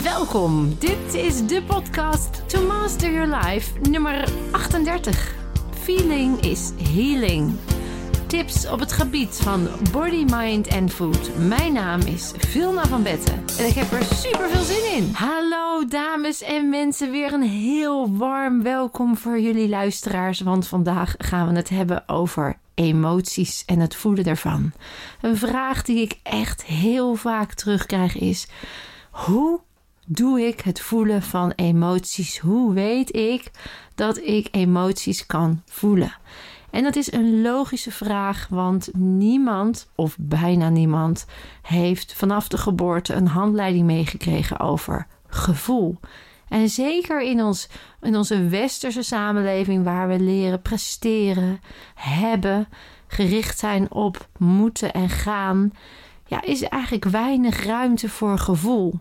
Welkom, dit is de podcast To Master Your Life nummer 38. Feeling is healing. Tips op het gebied van body, mind en food. Mijn naam is Vilna van Betten en ik heb er super veel zin in. Hallo dames en mensen, weer een heel warm welkom voor jullie luisteraars, want vandaag gaan we het hebben over emoties en het voelen daarvan. Een vraag die ik echt heel vaak terugkrijg is: hoe doe ik het voelen van emoties? Hoe weet ik dat ik emoties kan voelen? En dat is een logische vraag, want niemand, of bijna niemand, heeft vanaf de geboorte een handleiding meegekregen over gevoel. En zeker in, ons, in onze westerse samenleving, waar we leren presteren, hebben, gericht zijn op moeten en gaan, ja, is er eigenlijk weinig ruimte voor gevoel.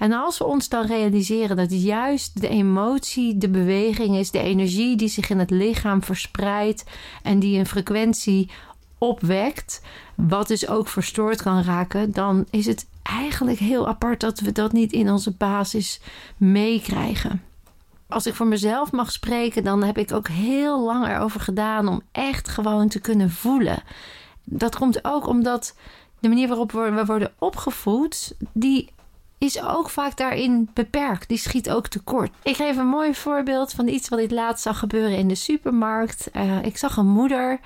En als we ons dan realiseren dat juist de emotie de beweging is, de energie die zich in het lichaam verspreidt en die een frequentie opwekt, wat dus ook verstoord kan raken, dan is het eigenlijk heel apart dat we dat niet in onze basis meekrijgen. Als ik voor mezelf mag spreken, dan heb ik ook heel lang erover gedaan om echt gewoon te kunnen voelen. Dat komt ook omdat de manier waarop we worden opgevoed, die is ook vaak daarin beperkt. Die schiet ook tekort. Ik geef een mooi voorbeeld van iets wat ik laatst zag gebeuren in de supermarkt. Uh, ik zag een moeder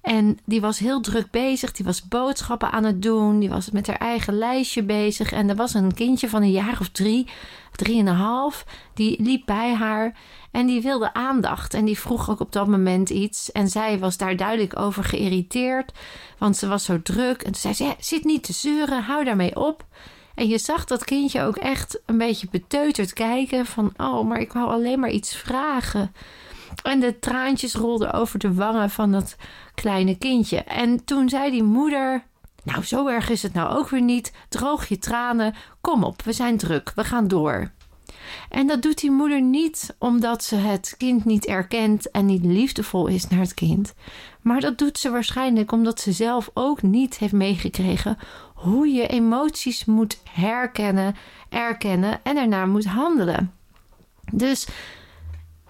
en die was heel druk bezig. Die was boodschappen aan het doen. Die was met haar eigen lijstje bezig. En er was een kindje van een jaar of drie, drieënhalf. Die liep bij haar en die wilde aandacht. En die vroeg ook op dat moment iets. En zij was daar duidelijk over geïrriteerd. Want ze was zo druk. En toen zei ze: Zit niet te zeuren, hou daarmee op. En je zag dat kindje ook echt een beetje beteuterd kijken van oh, maar ik wou alleen maar iets vragen. En de traantjes rolden over de wangen van dat kleine kindje. En toen zei die moeder: Nou, zo erg is het nou ook weer niet. Droog je tranen. Kom op, we zijn druk. We gaan door. En dat doet die moeder niet omdat ze het kind niet erkent en niet liefdevol is naar het kind. Maar dat doet ze waarschijnlijk omdat ze zelf ook niet heeft meegekregen hoe je emoties moet herkennen, erkennen en ernaar moet handelen. Dus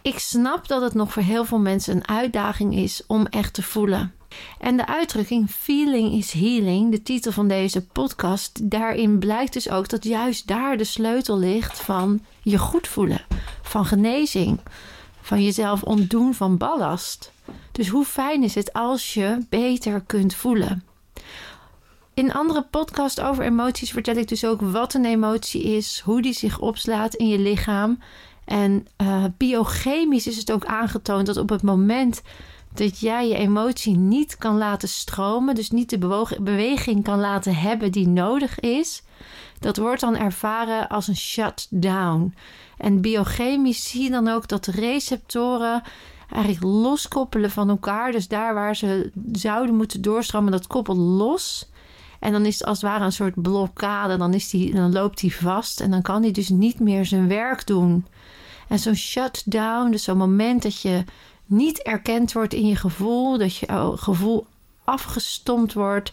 ik snap dat het nog voor heel veel mensen een uitdaging is om echt te voelen. En de uitdrukking Feeling is Healing, de titel van deze podcast, daarin blijkt dus ook dat juist daar de sleutel ligt van je goed voelen, van genezing, van jezelf ontdoen van ballast. Dus hoe fijn is het als je beter kunt voelen? In andere podcasts over emoties vertel ik dus ook wat een emotie is, hoe die zich opslaat in je lichaam. En uh, biochemisch is het ook aangetoond dat op het moment dat jij je emotie niet kan laten stromen, dus niet de beweging kan laten hebben die nodig is, dat wordt dan ervaren als een shutdown. En biochemisch zie je dan ook dat de receptoren eigenlijk loskoppelen van elkaar. Dus daar waar ze zouden moeten doorstromen, dat koppelt los. En dan is het als het ware een soort blokkade. Dan, is die, dan loopt hij vast en dan kan hij dus niet meer zijn werk doen. En zo'n shutdown, dus zo'n moment dat je niet erkend wordt in je gevoel, dat je gevoel afgestompt wordt.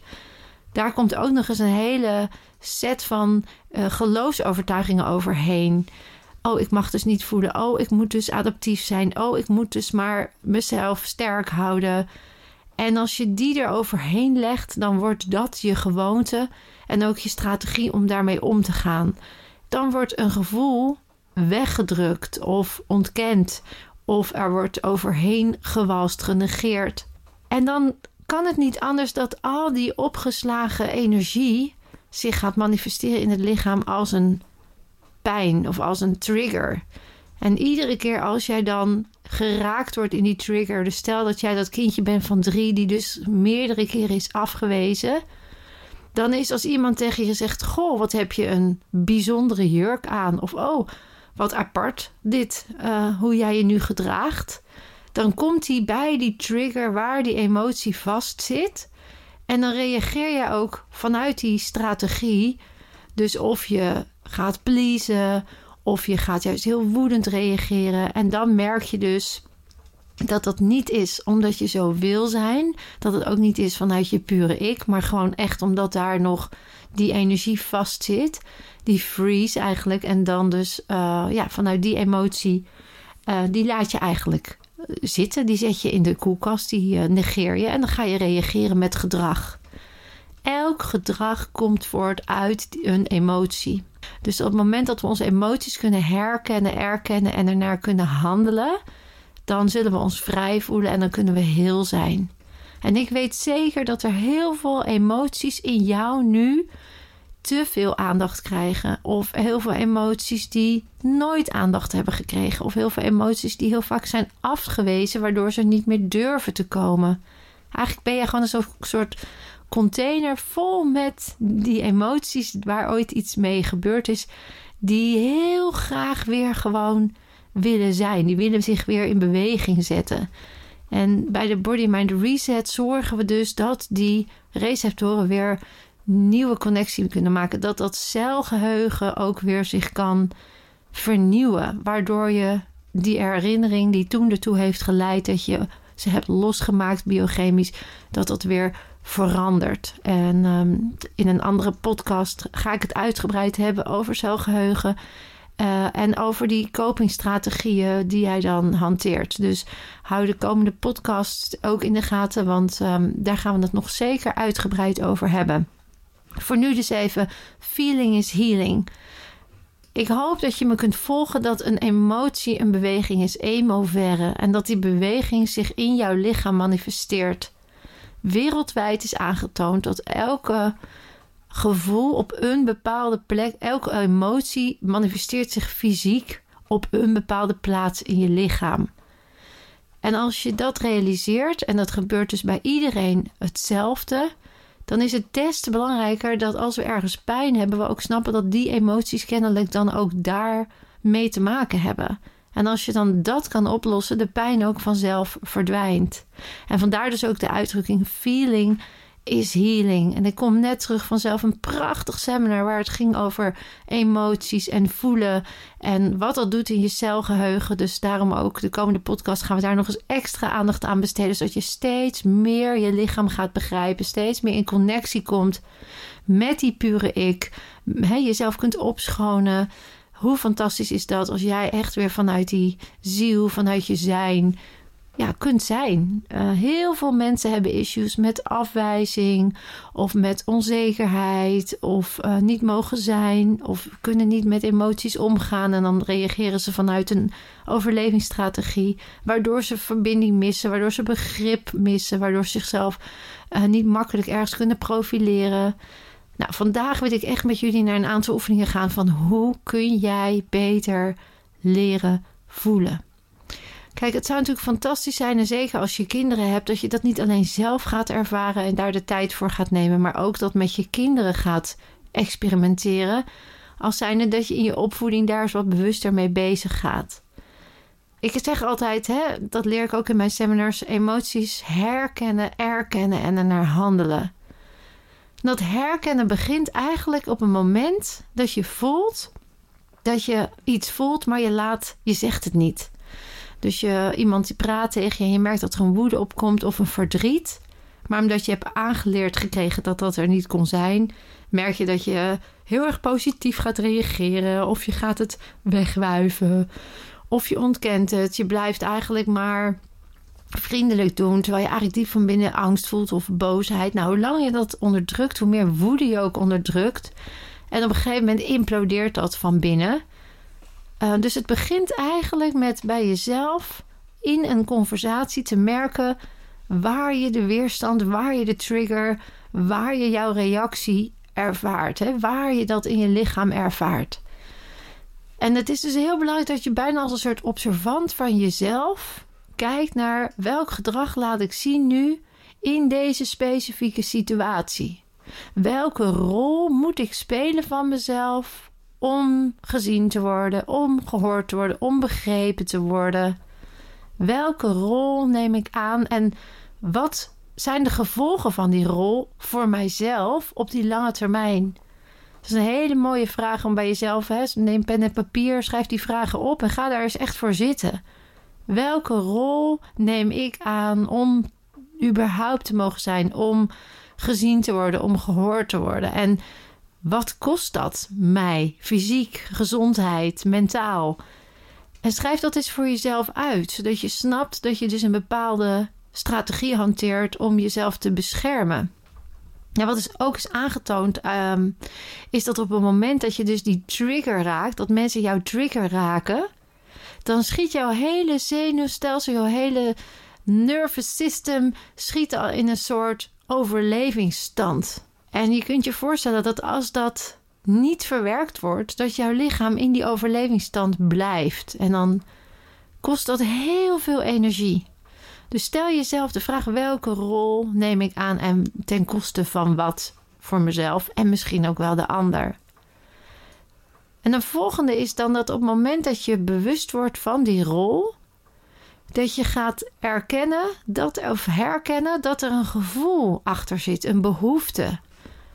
Daar komt ook nog eens een hele set van uh, geloofsovertuigingen overheen. Oh, ik mag dus niet voelen. Oh, ik moet dus adaptief zijn. Oh, ik moet dus maar mezelf sterk houden. En als je die er overheen legt, dan wordt dat je gewoonte en ook je strategie om daarmee om te gaan. Dan wordt een gevoel weggedrukt of ontkend of er wordt overheen gewalst, genegeerd. En dan kan het niet anders dat al die opgeslagen energie zich gaat manifesteren in het lichaam als een pijn of als een trigger. En iedere keer als jij dan geraakt wordt in die trigger, dus stel dat jij dat kindje bent van drie, die dus meerdere keren is afgewezen, dan is als iemand tegen je zegt: Goh, wat heb je een bijzondere jurk aan? Of oh, wat apart dit, uh, hoe jij je nu gedraagt. Dan komt hij bij die trigger waar die emotie vast zit. En dan reageer je ook vanuit die strategie. Dus of je gaat pleasen of je gaat juist heel woedend reageren. En dan merk je dus dat dat niet is omdat je zo wil zijn. Dat het ook niet is vanuit je pure ik, maar gewoon echt omdat daar nog die energie vast zit. Die freeze eigenlijk. En dan dus uh, ja, vanuit die emotie, uh, die laat je eigenlijk zitten. Die zet je in de koelkast, die negeer je. En dan ga je reageren met gedrag. Elk gedrag komt voort uit een emotie. Dus op het moment dat we onze emoties kunnen herkennen, erkennen en ernaar kunnen handelen, dan zullen we ons vrij voelen en dan kunnen we heel zijn. En ik weet zeker dat er heel veel emoties in jou nu te veel aandacht krijgen. Of heel veel emoties die nooit aandacht hebben gekregen. Of heel veel emoties die heel vaak zijn afgewezen, waardoor ze niet meer durven te komen. Eigenlijk ben je gewoon een soort container vol met die emoties waar ooit iets mee gebeurd is, die heel graag weer gewoon willen zijn. Die willen zich weer in beweging zetten. En bij de Body Mind Reset zorgen we dus dat die receptoren weer nieuwe connectie kunnen maken. Dat dat celgeheugen ook weer zich kan vernieuwen. Waardoor je die herinnering die toen ertoe heeft geleid dat je ze hebt losgemaakt biochemisch, dat dat weer verandert. En um, in een andere podcast ga ik het uitgebreid hebben over celgeheugen. Uh, en over die copingstrategieën die jij dan hanteert. Dus hou de komende podcast ook in de gaten, want um, daar gaan we het nog zeker uitgebreid over hebben. Voor nu dus even: feeling is healing. Ik hoop dat je me kunt volgen dat een emotie een beweging is, emoverre. En dat die beweging zich in jouw lichaam manifesteert. Wereldwijd is aangetoond dat elke gevoel op een bepaalde plek, elke emotie manifesteert zich fysiek op een bepaalde plaats in je lichaam. En als je dat realiseert, en dat gebeurt dus bij iedereen hetzelfde, dan is het des te belangrijker dat als we ergens pijn hebben, we ook snappen dat die emoties kennelijk dan ook daar mee te maken hebben. En als je dan dat kan oplossen, de pijn ook vanzelf verdwijnt. En vandaar dus ook de uitdrukking feeling is healing. En ik kom net terug vanzelf een prachtig seminar waar het ging over emoties en voelen en wat dat doet in je celgeheugen. Dus daarom ook de komende podcast gaan we daar nog eens extra aandacht aan besteden, zodat je steeds meer je lichaam gaat begrijpen, steeds meer in connectie komt met die pure ik, He, jezelf kunt opschonen. Hoe fantastisch is dat als jij echt weer vanuit die ziel, vanuit je zijn ja, kunt zijn. Uh, heel veel mensen hebben issues met afwijzing of met onzekerheid of uh, niet mogen zijn of kunnen niet met emoties omgaan en dan reageren ze vanuit een overlevingsstrategie, waardoor ze verbinding missen, waardoor ze begrip missen, waardoor ze zichzelf uh, niet makkelijk ergens kunnen profileren. Nou, vandaag wil ik echt met jullie naar een aantal oefeningen gaan van hoe kun jij beter leren voelen. Kijk, het zou natuurlijk fantastisch zijn, en zeker als je kinderen hebt, dat je dat niet alleen zelf gaat ervaren en daar de tijd voor gaat nemen, maar ook dat met je kinderen gaat experimenteren. Als zijnde dat je in je opvoeding daar eens wat bewuster mee bezig gaat. Ik zeg altijd, hè, dat leer ik ook in mijn seminars, emoties herkennen, erkennen en ernaar handelen. Dat herkennen begint eigenlijk op een moment dat je voelt dat je iets voelt, maar je laat, je zegt het niet. Dus je, iemand die praat tegen je en je merkt dat er een woede opkomt of een verdriet. Maar omdat je hebt aangeleerd gekregen dat dat er niet kon zijn, merk je dat je heel erg positief gaat reageren. Of je gaat het wegwuiven. Of je ontkent het. Je blijft eigenlijk maar vriendelijk doen. Terwijl je eigenlijk diep van binnen angst voelt of boosheid. Nou, hoe langer je dat onderdrukt, hoe meer woede je ook onderdrukt. En op een gegeven moment implodeert dat van binnen. Uh, dus het begint eigenlijk met bij jezelf in een conversatie te merken waar je de weerstand, waar je de trigger, waar je jouw reactie ervaart, hè? waar je dat in je lichaam ervaart. En het is dus heel belangrijk dat je bijna als een soort observant van jezelf kijkt naar welk gedrag laat ik zien nu in deze specifieke situatie. Welke rol moet ik spelen van mezelf om gezien te worden, om gehoord te worden, om begrepen te worden? Welke rol neem ik aan en wat zijn de gevolgen van die rol voor mijzelf op die lange termijn? Dat is een hele mooie vraag om bij jezelf. Hè? Neem pen en papier, schrijf die vragen op en ga daar eens echt voor zitten. Welke rol neem ik aan om überhaupt te mogen zijn, om gezien te worden, om gehoord te worden? En wat kost dat mij? Fysiek, gezondheid, mentaal. En schrijf dat eens voor jezelf uit, zodat je snapt dat je dus een bepaalde strategie hanteert om jezelf te beschermen. Ja, wat is ook is aangetoond, um, is dat op het moment dat je dus die trigger raakt, dat mensen jouw trigger raken, dan schiet jouw hele zenuwstelsel, jouw hele nervous system schiet al in een soort overlevingsstand. En je kunt je voorstellen dat als dat niet verwerkt wordt, dat jouw lichaam in die overlevingsstand blijft. En dan kost dat heel veel energie. Dus stel jezelf de vraag: welke rol neem ik aan en ten koste van wat voor mezelf en misschien ook wel de ander? En de volgende is dan dat op het moment dat je bewust wordt van die rol, dat je gaat erkennen dat, of herkennen dat er een gevoel achter zit, een behoefte.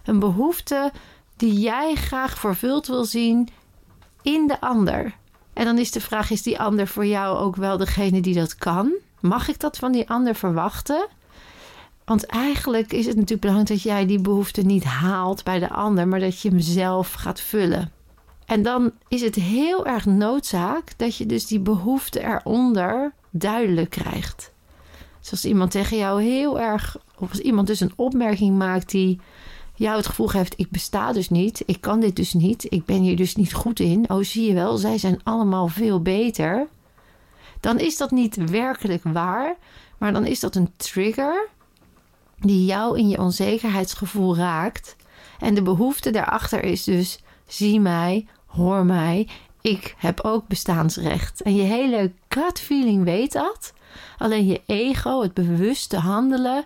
Een behoefte die jij graag vervuld wil zien in de ander. En dan is de vraag: is die ander voor jou ook wel degene die dat kan? Mag ik dat van die ander verwachten? Want eigenlijk is het natuurlijk belangrijk dat jij die behoefte niet haalt bij de ander, maar dat je hem zelf gaat vullen. En dan is het heel erg noodzaak dat je dus die behoefte eronder duidelijk krijgt. Dus als iemand tegen jou heel erg, of als iemand dus een opmerking maakt die jou het gevoel geeft: ik besta dus niet, ik kan dit dus niet, ik ben hier dus niet goed in. Oh, zie je wel, zij zijn allemaal veel beter. Dan is dat niet werkelijk waar, maar dan is dat een trigger die jou in je onzekerheidsgevoel raakt. En de behoefte daarachter is dus: zie mij, hoor mij, ik heb ook bestaansrecht. En je hele gut feeling weet dat. Alleen je ego, het bewuste handelen,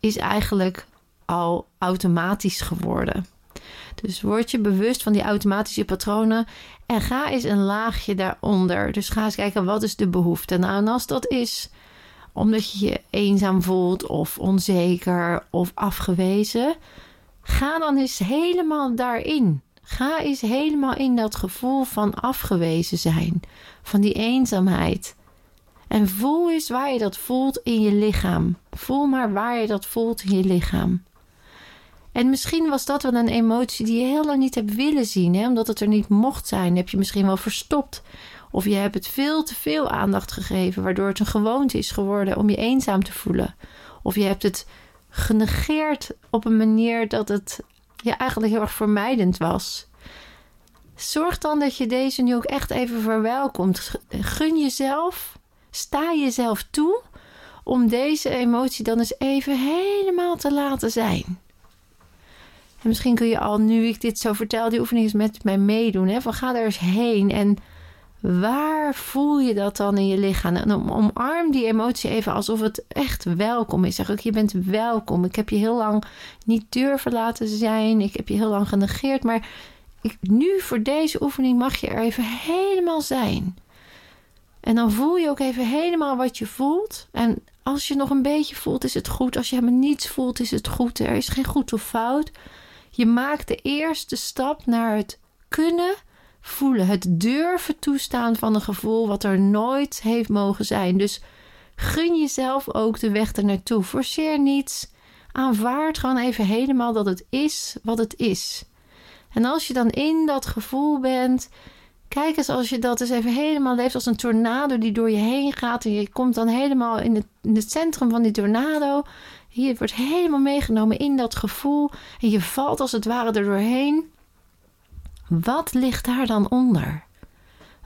is eigenlijk al automatisch geworden. Dus word je bewust van die automatische patronen en ga eens een laagje daaronder. Dus ga eens kijken wat is de behoefte. Nou, en als dat is omdat je je eenzaam voelt of onzeker of afgewezen, ga dan eens helemaal daarin. Ga eens helemaal in dat gevoel van afgewezen zijn, van die eenzaamheid. En voel eens waar je dat voelt in je lichaam. Voel maar waar je dat voelt in je lichaam. En misschien was dat wel een emotie die je heel lang niet hebt willen zien, hè? omdat het er niet mocht zijn. Heb je misschien wel verstopt. Of je hebt het veel te veel aandacht gegeven, waardoor het een gewoonte is geworden om je eenzaam te voelen. Of je hebt het genegeerd op een manier dat het ja, eigenlijk heel erg vermijdend was. Zorg dan dat je deze nu ook echt even verwelkomt. Gun jezelf, sta jezelf toe om deze emotie dan eens even helemaal te laten zijn. En misschien kun je al, nu ik dit zo vertel, die oefening eens met mij meedoen. Hè? Van ga er eens heen en waar voel je dat dan in je lichaam? En omarm die emotie even alsof het echt welkom is. Zeg ook, je bent welkom. Ik heb je heel lang niet durven laten zijn. Ik heb je heel lang genegeerd. Maar ik, nu voor deze oefening mag je er even helemaal zijn. En dan voel je ook even helemaal wat je voelt. En als je nog een beetje voelt, is het goed. Als je helemaal niets voelt, is het goed. Er is geen goed of fout. Je maakt de eerste stap naar het kunnen voelen. Het durven toestaan van een gevoel wat er nooit heeft mogen zijn. Dus gun jezelf ook de weg er naartoe. Forceer niets. Aanvaard gewoon even helemaal dat het is wat het is. En als je dan in dat gevoel bent, kijk eens als je dat eens even helemaal leeft als een tornado die door je heen gaat. En je komt dan helemaal in het, in het centrum van die tornado. Je wordt helemaal meegenomen in dat gevoel. En je valt als het ware er doorheen. Wat ligt daar dan onder?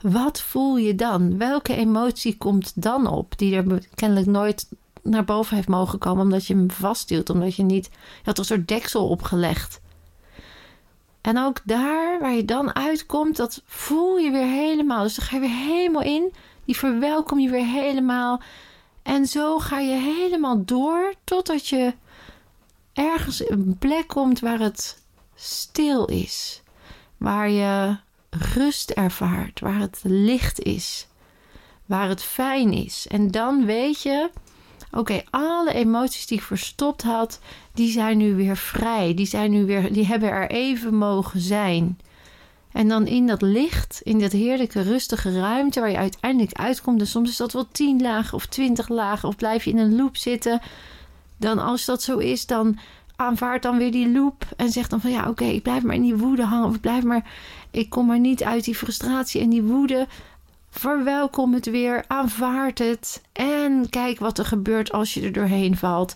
Wat voel je dan? Welke emotie komt dan op? Die er kennelijk nooit naar boven heeft mogen komen omdat je hem vasthield. Omdat je niet. Je had een soort deksel opgelegd. En ook daar waar je dan uitkomt, dat voel je weer helemaal. Dus dan ga je weer helemaal in. Die verwelkom je weer helemaal. En zo ga je helemaal door totdat je ergens een plek komt waar het stil is. Waar je rust ervaart, waar het licht is, waar het fijn is. En dan weet je, oké, alle emoties die ik verstopt had, die zijn nu weer vrij. Die, zijn nu weer, die hebben er even mogen zijn. En dan in dat licht, in dat heerlijke rustige ruimte waar je uiteindelijk uitkomt. En soms is dat wel tien lagen of twintig lagen. Of blijf je in een loop zitten. Dan als dat zo is, dan aanvaard dan weer die loop. En zeg dan van ja, oké, ik blijf maar in die woede hangen. Of ik blijf maar, ik kom maar niet uit die frustratie en die woede. Verwelkom het weer, aanvaard het. En kijk wat er gebeurt als je er doorheen valt.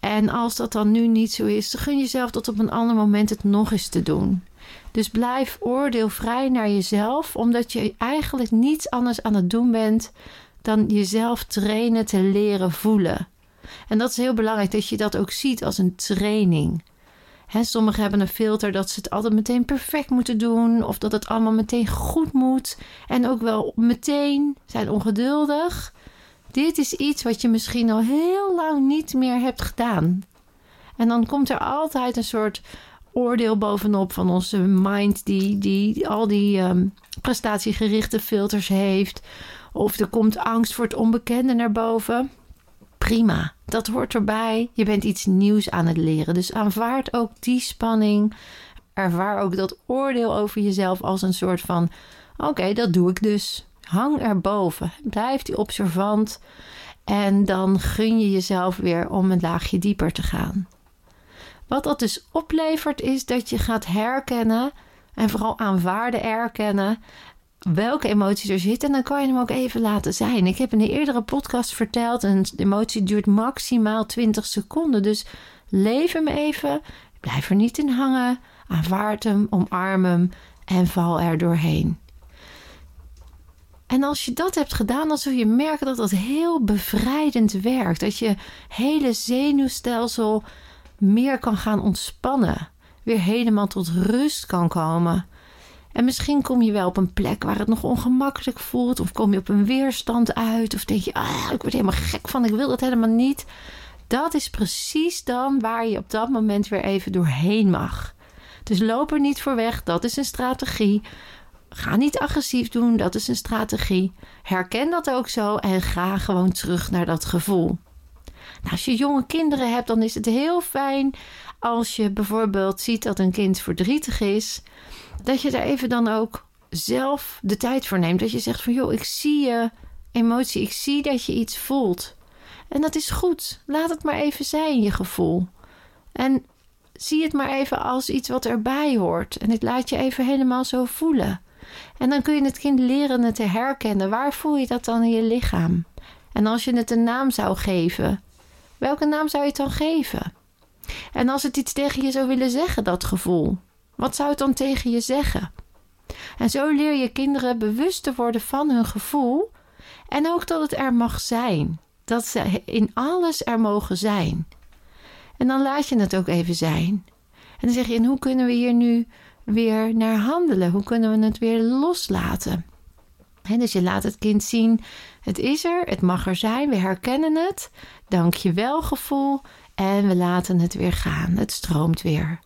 En als dat dan nu niet zo is, gun jezelf tot op een ander moment het nog eens te doen. Dus blijf oordeelvrij naar jezelf, omdat je eigenlijk niets anders aan het doen bent dan jezelf trainen te leren voelen. En dat is heel belangrijk dat je dat ook ziet als een training. He, sommigen hebben een filter dat ze het altijd meteen perfect moeten doen, of dat het allemaal meteen goed moet. En ook wel meteen zijn ongeduldig. Dit is iets wat je misschien al heel lang niet meer hebt gedaan. En dan komt er altijd een soort oordeel bovenop van onze mind, die, die al die um, prestatiegerichte filters heeft. Of er komt angst voor het onbekende naar boven. Prima, dat hoort erbij. Je bent iets nieuws aan het leren. Dus aanvaard ook die spanning. Ervaar ook dat oordeel over jezelf als een soort van: oké, dat doe ik dus. Hang erboven. Blijf die observant. En dan gun je jezelf weer om een laagje dieper te gaan. Wat dat dus oplevert, is dat je gaat herkennen en vooral aanvaarden, erkennen welke emoties er zitten. En dan kan je hem ook even laten zijn. Ik heb in de eerdere podcast verteld: een emotie duurt maximaal 20 seconden. Dus leef hem even. Blijf er niet in hangen. Aanvaard hem, omarm hem en val er doorheen. En als je dat hebt gedaan, dan zul je merken dat dat heel bevrijdend werkt. Dat je hele zenuwstelsel meer kan gaan ontspannen. Weer helemaal tot rust kan komen. En misschien kom je wel op een plek waar het nog ongemakkelijk voelt. Of kom je op een weerstand uit. Of denk je, ah, ik word helemaal gek van, ik wil dat helemaal niet. Dat is precies dan waar je op dat moment weer even doorheen mag. Dus loop er niet voor weg, dat is een strategie. Ga niet agressief doen, dat is een strategie. Herken dat ook zo en ga gewoon terug naar dat gevoel. Nou, als je jonge kinderen hebt, dan is het heel fijn als je bijvoorbeeld ziet dat een kind verdrietig is, dat je daar even dan ook zelf de tijd voor neemt. Dat je zegt van joh, ik zie je emotie, ik zie dat je iets voelt. En dat is goed. Laat het maar even zijn, je gevoel. En zie het maar even als iets wat erbij hoort. En het laat je even helemaal zo voelen. En dan kun je het kind leren het te herkennen. Waar voel je dat dan in je lichaam? En als je het een naam zou geven, welke naam zou je het dan geven? En als het iets tegen je zou willen zeggen, dat gevoel, wat zou het dan tegen je zeggen? En zo leer je kinderen bewust te worden van hun gevoel en ook dat het er mag zijn. Dat ze in alles er mogen zijn. En dan laat je het ook even zijn. En dan zeg je: en hoe kunnen we hier nu weer naar handelen? Hoe kunnen we het weer loslaten? dus je laat het kind zien: het is er, het mag er zijn, we herkennen het. Dank je wel, gevoel. En we laten het weer gaan. Het stroomt weer.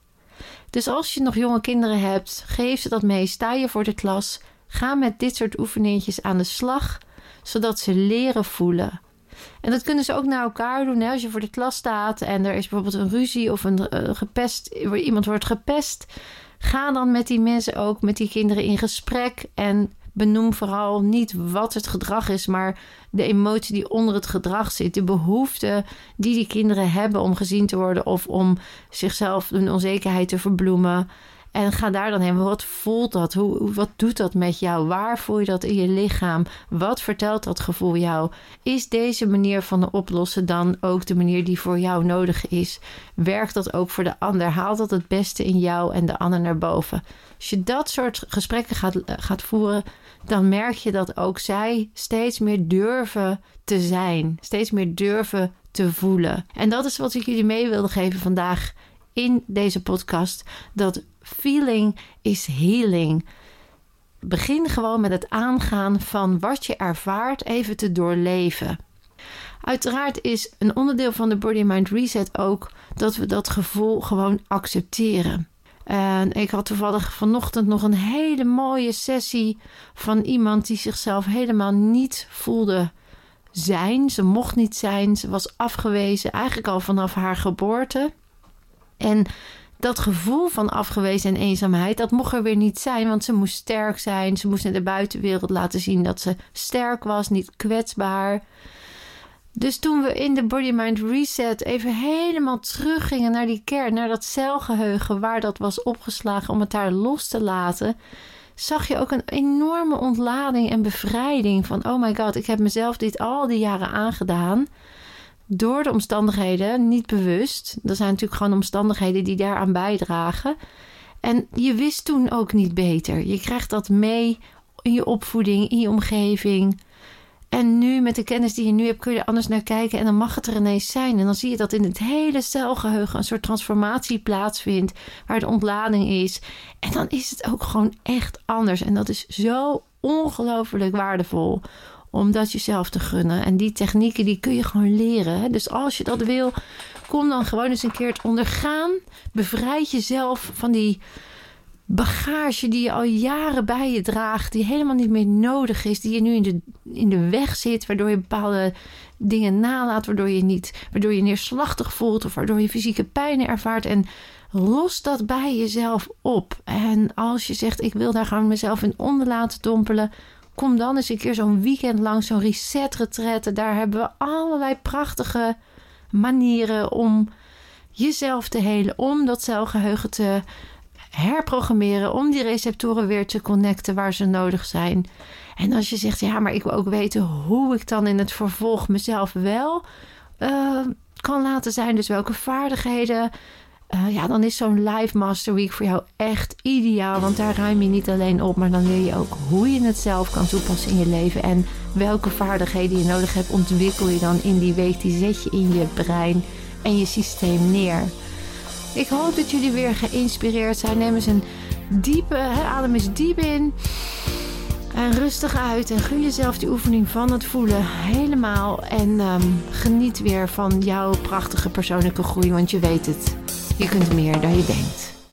Dus als je nog jonge kinderen hebt, geef ze dat mee. Sta je voor de klas. Ga met dit soort oefeningetjes aan de slag, zodat ze leren voelen. En dat kunnen ze ook naar elkaar doen. Als je voor de klas staat en er is bijvoorbeeld een ruzie of een uh, gepest, iemand wordt gepest. Ga dan met die mensen ook, met die kinderen in gesprek. En benoem vooral niet wat het gedrag is, maar de emotie die onder het gedrag zit. De behoefte die die kinderen hebben om gezien te worden of om zichzelf een onzekerheid te verbloemen. En ga daar dan heen. Wat voelt dat? Hoe, wat doet dat met jou? Waar voel je dat in je lichaam? Wat vertelt dat gevoel jou? Is deze manier van oplossen dan ook de manier die voor jou nodig is? Werkt dat ook voor de ander? Haalt dat het beste in jou en de ander naar boven? Als je dat soort gesprekken gaat, gaat voeren, dan merk je dat ook zij steeds meer durven te zijn. Steeds meer durven te voelen. En dat is wat ik jullie mee wilde geven vandaag in deze podcast. Dat feeling is healing. Begin gewoon met het aangaan van wat je ervaart even te doorleven. Uiteraard is een onderdeel van de Body Mind Reset ook dat we dat gevoel gewoon accepteren. En ik had toevallig vanochtend nog een hele mooie sessie van iemand die zichzelf helemaal niet voelde zijn. Ze mocht niet zijn. Ze was afgewezen, eigenlijk al vanaf haar geboorte. En dat gevoel van afgewezen en eenzaamheid, dat mocht er weer niet zijn. Want ze moest sterk zijn. Ze moest naar de buitenwereld laten zien dat ze sterk was, niet kwetsbaar. Dus toen we in de Body Mind Reset even helemaal teruggingen naar die kern, naar dat celgeheugen waar dat was opgeslagen, om het daar los te laten, zag je ook een enorme ontlading en bevrijding van: oh my god, ik heb mezelf dit al die jaren aangedaan. Door de omstandigheden, niet bewust. Er zijn natuurlijk gewoon omstandigheden die daaraan bijdragen. En je wist toen ook niet beter. Je krijgt dat mee in je opvoeding, in je omgeving. En nu, met de kennis die je nu hebt, kun je er anders naar kijken. En dan mag het er ineens zijn. En dan zie je dat in het hele celgeheugen een soort transformatie plaatsvindt. Waar de ontlading is. En dan is het ook gewoon echt anders. En dat is zo ongelooflijk waardevol. Om dat jezelf te gunnen. En die technieken, die kun je gewoon leren. Dus als je dat wil, kom dan gewoon eens een keer het ondergaan. Bevrijd jezelf van die bagage die je al jaren bij je draagt, die helemaal niet meer nodig is, die je nu in de, in de weg zit, waardoor je bepaalde dingen nalaat, waardoor je niet, waardoor je neerslachtig voelt of waardoor je fysieke pijn ervaart. En los dat bij jezelf op. En als je zegt, ik wil daar gewoon mezelf in onder laten dompelen, kom dan eens een keer zo'n weekend lang, zo'n reset Daar hebben we allerlei prachtige manieren om jezelf te helen, om dat celgeheugen te herprogrammeren om die receptoren weer te connecten waar ze nodig zijn. En als je zegt, ja, maar ik wil ook weten hoe ik dan in het vervolg mezelf wel uh, kan laten zijn, dus welke vaardigheden. Uh, ja, dan is zo'n Live Master Week voor jou echt ideaal. Want daar ruim je niet alleen op, maar dan leer je ook hoe je het zelf kan toepassen in je leven. En welke vaardigheden je nodig hebt, ontwikkel je dan in die week. Die zet je in je brein en je systeem neer. Ik hoop dat jullie weer geïnspireerd zijn. Neem eens een diepe, adem eens diep in. En rustig uit. En gun jezelf die oefening van het voelen helemaal. En ehm, geniet weer van jouw prachtige persoonlijke groei. Want je weet het, je kunt meer dan je denkt.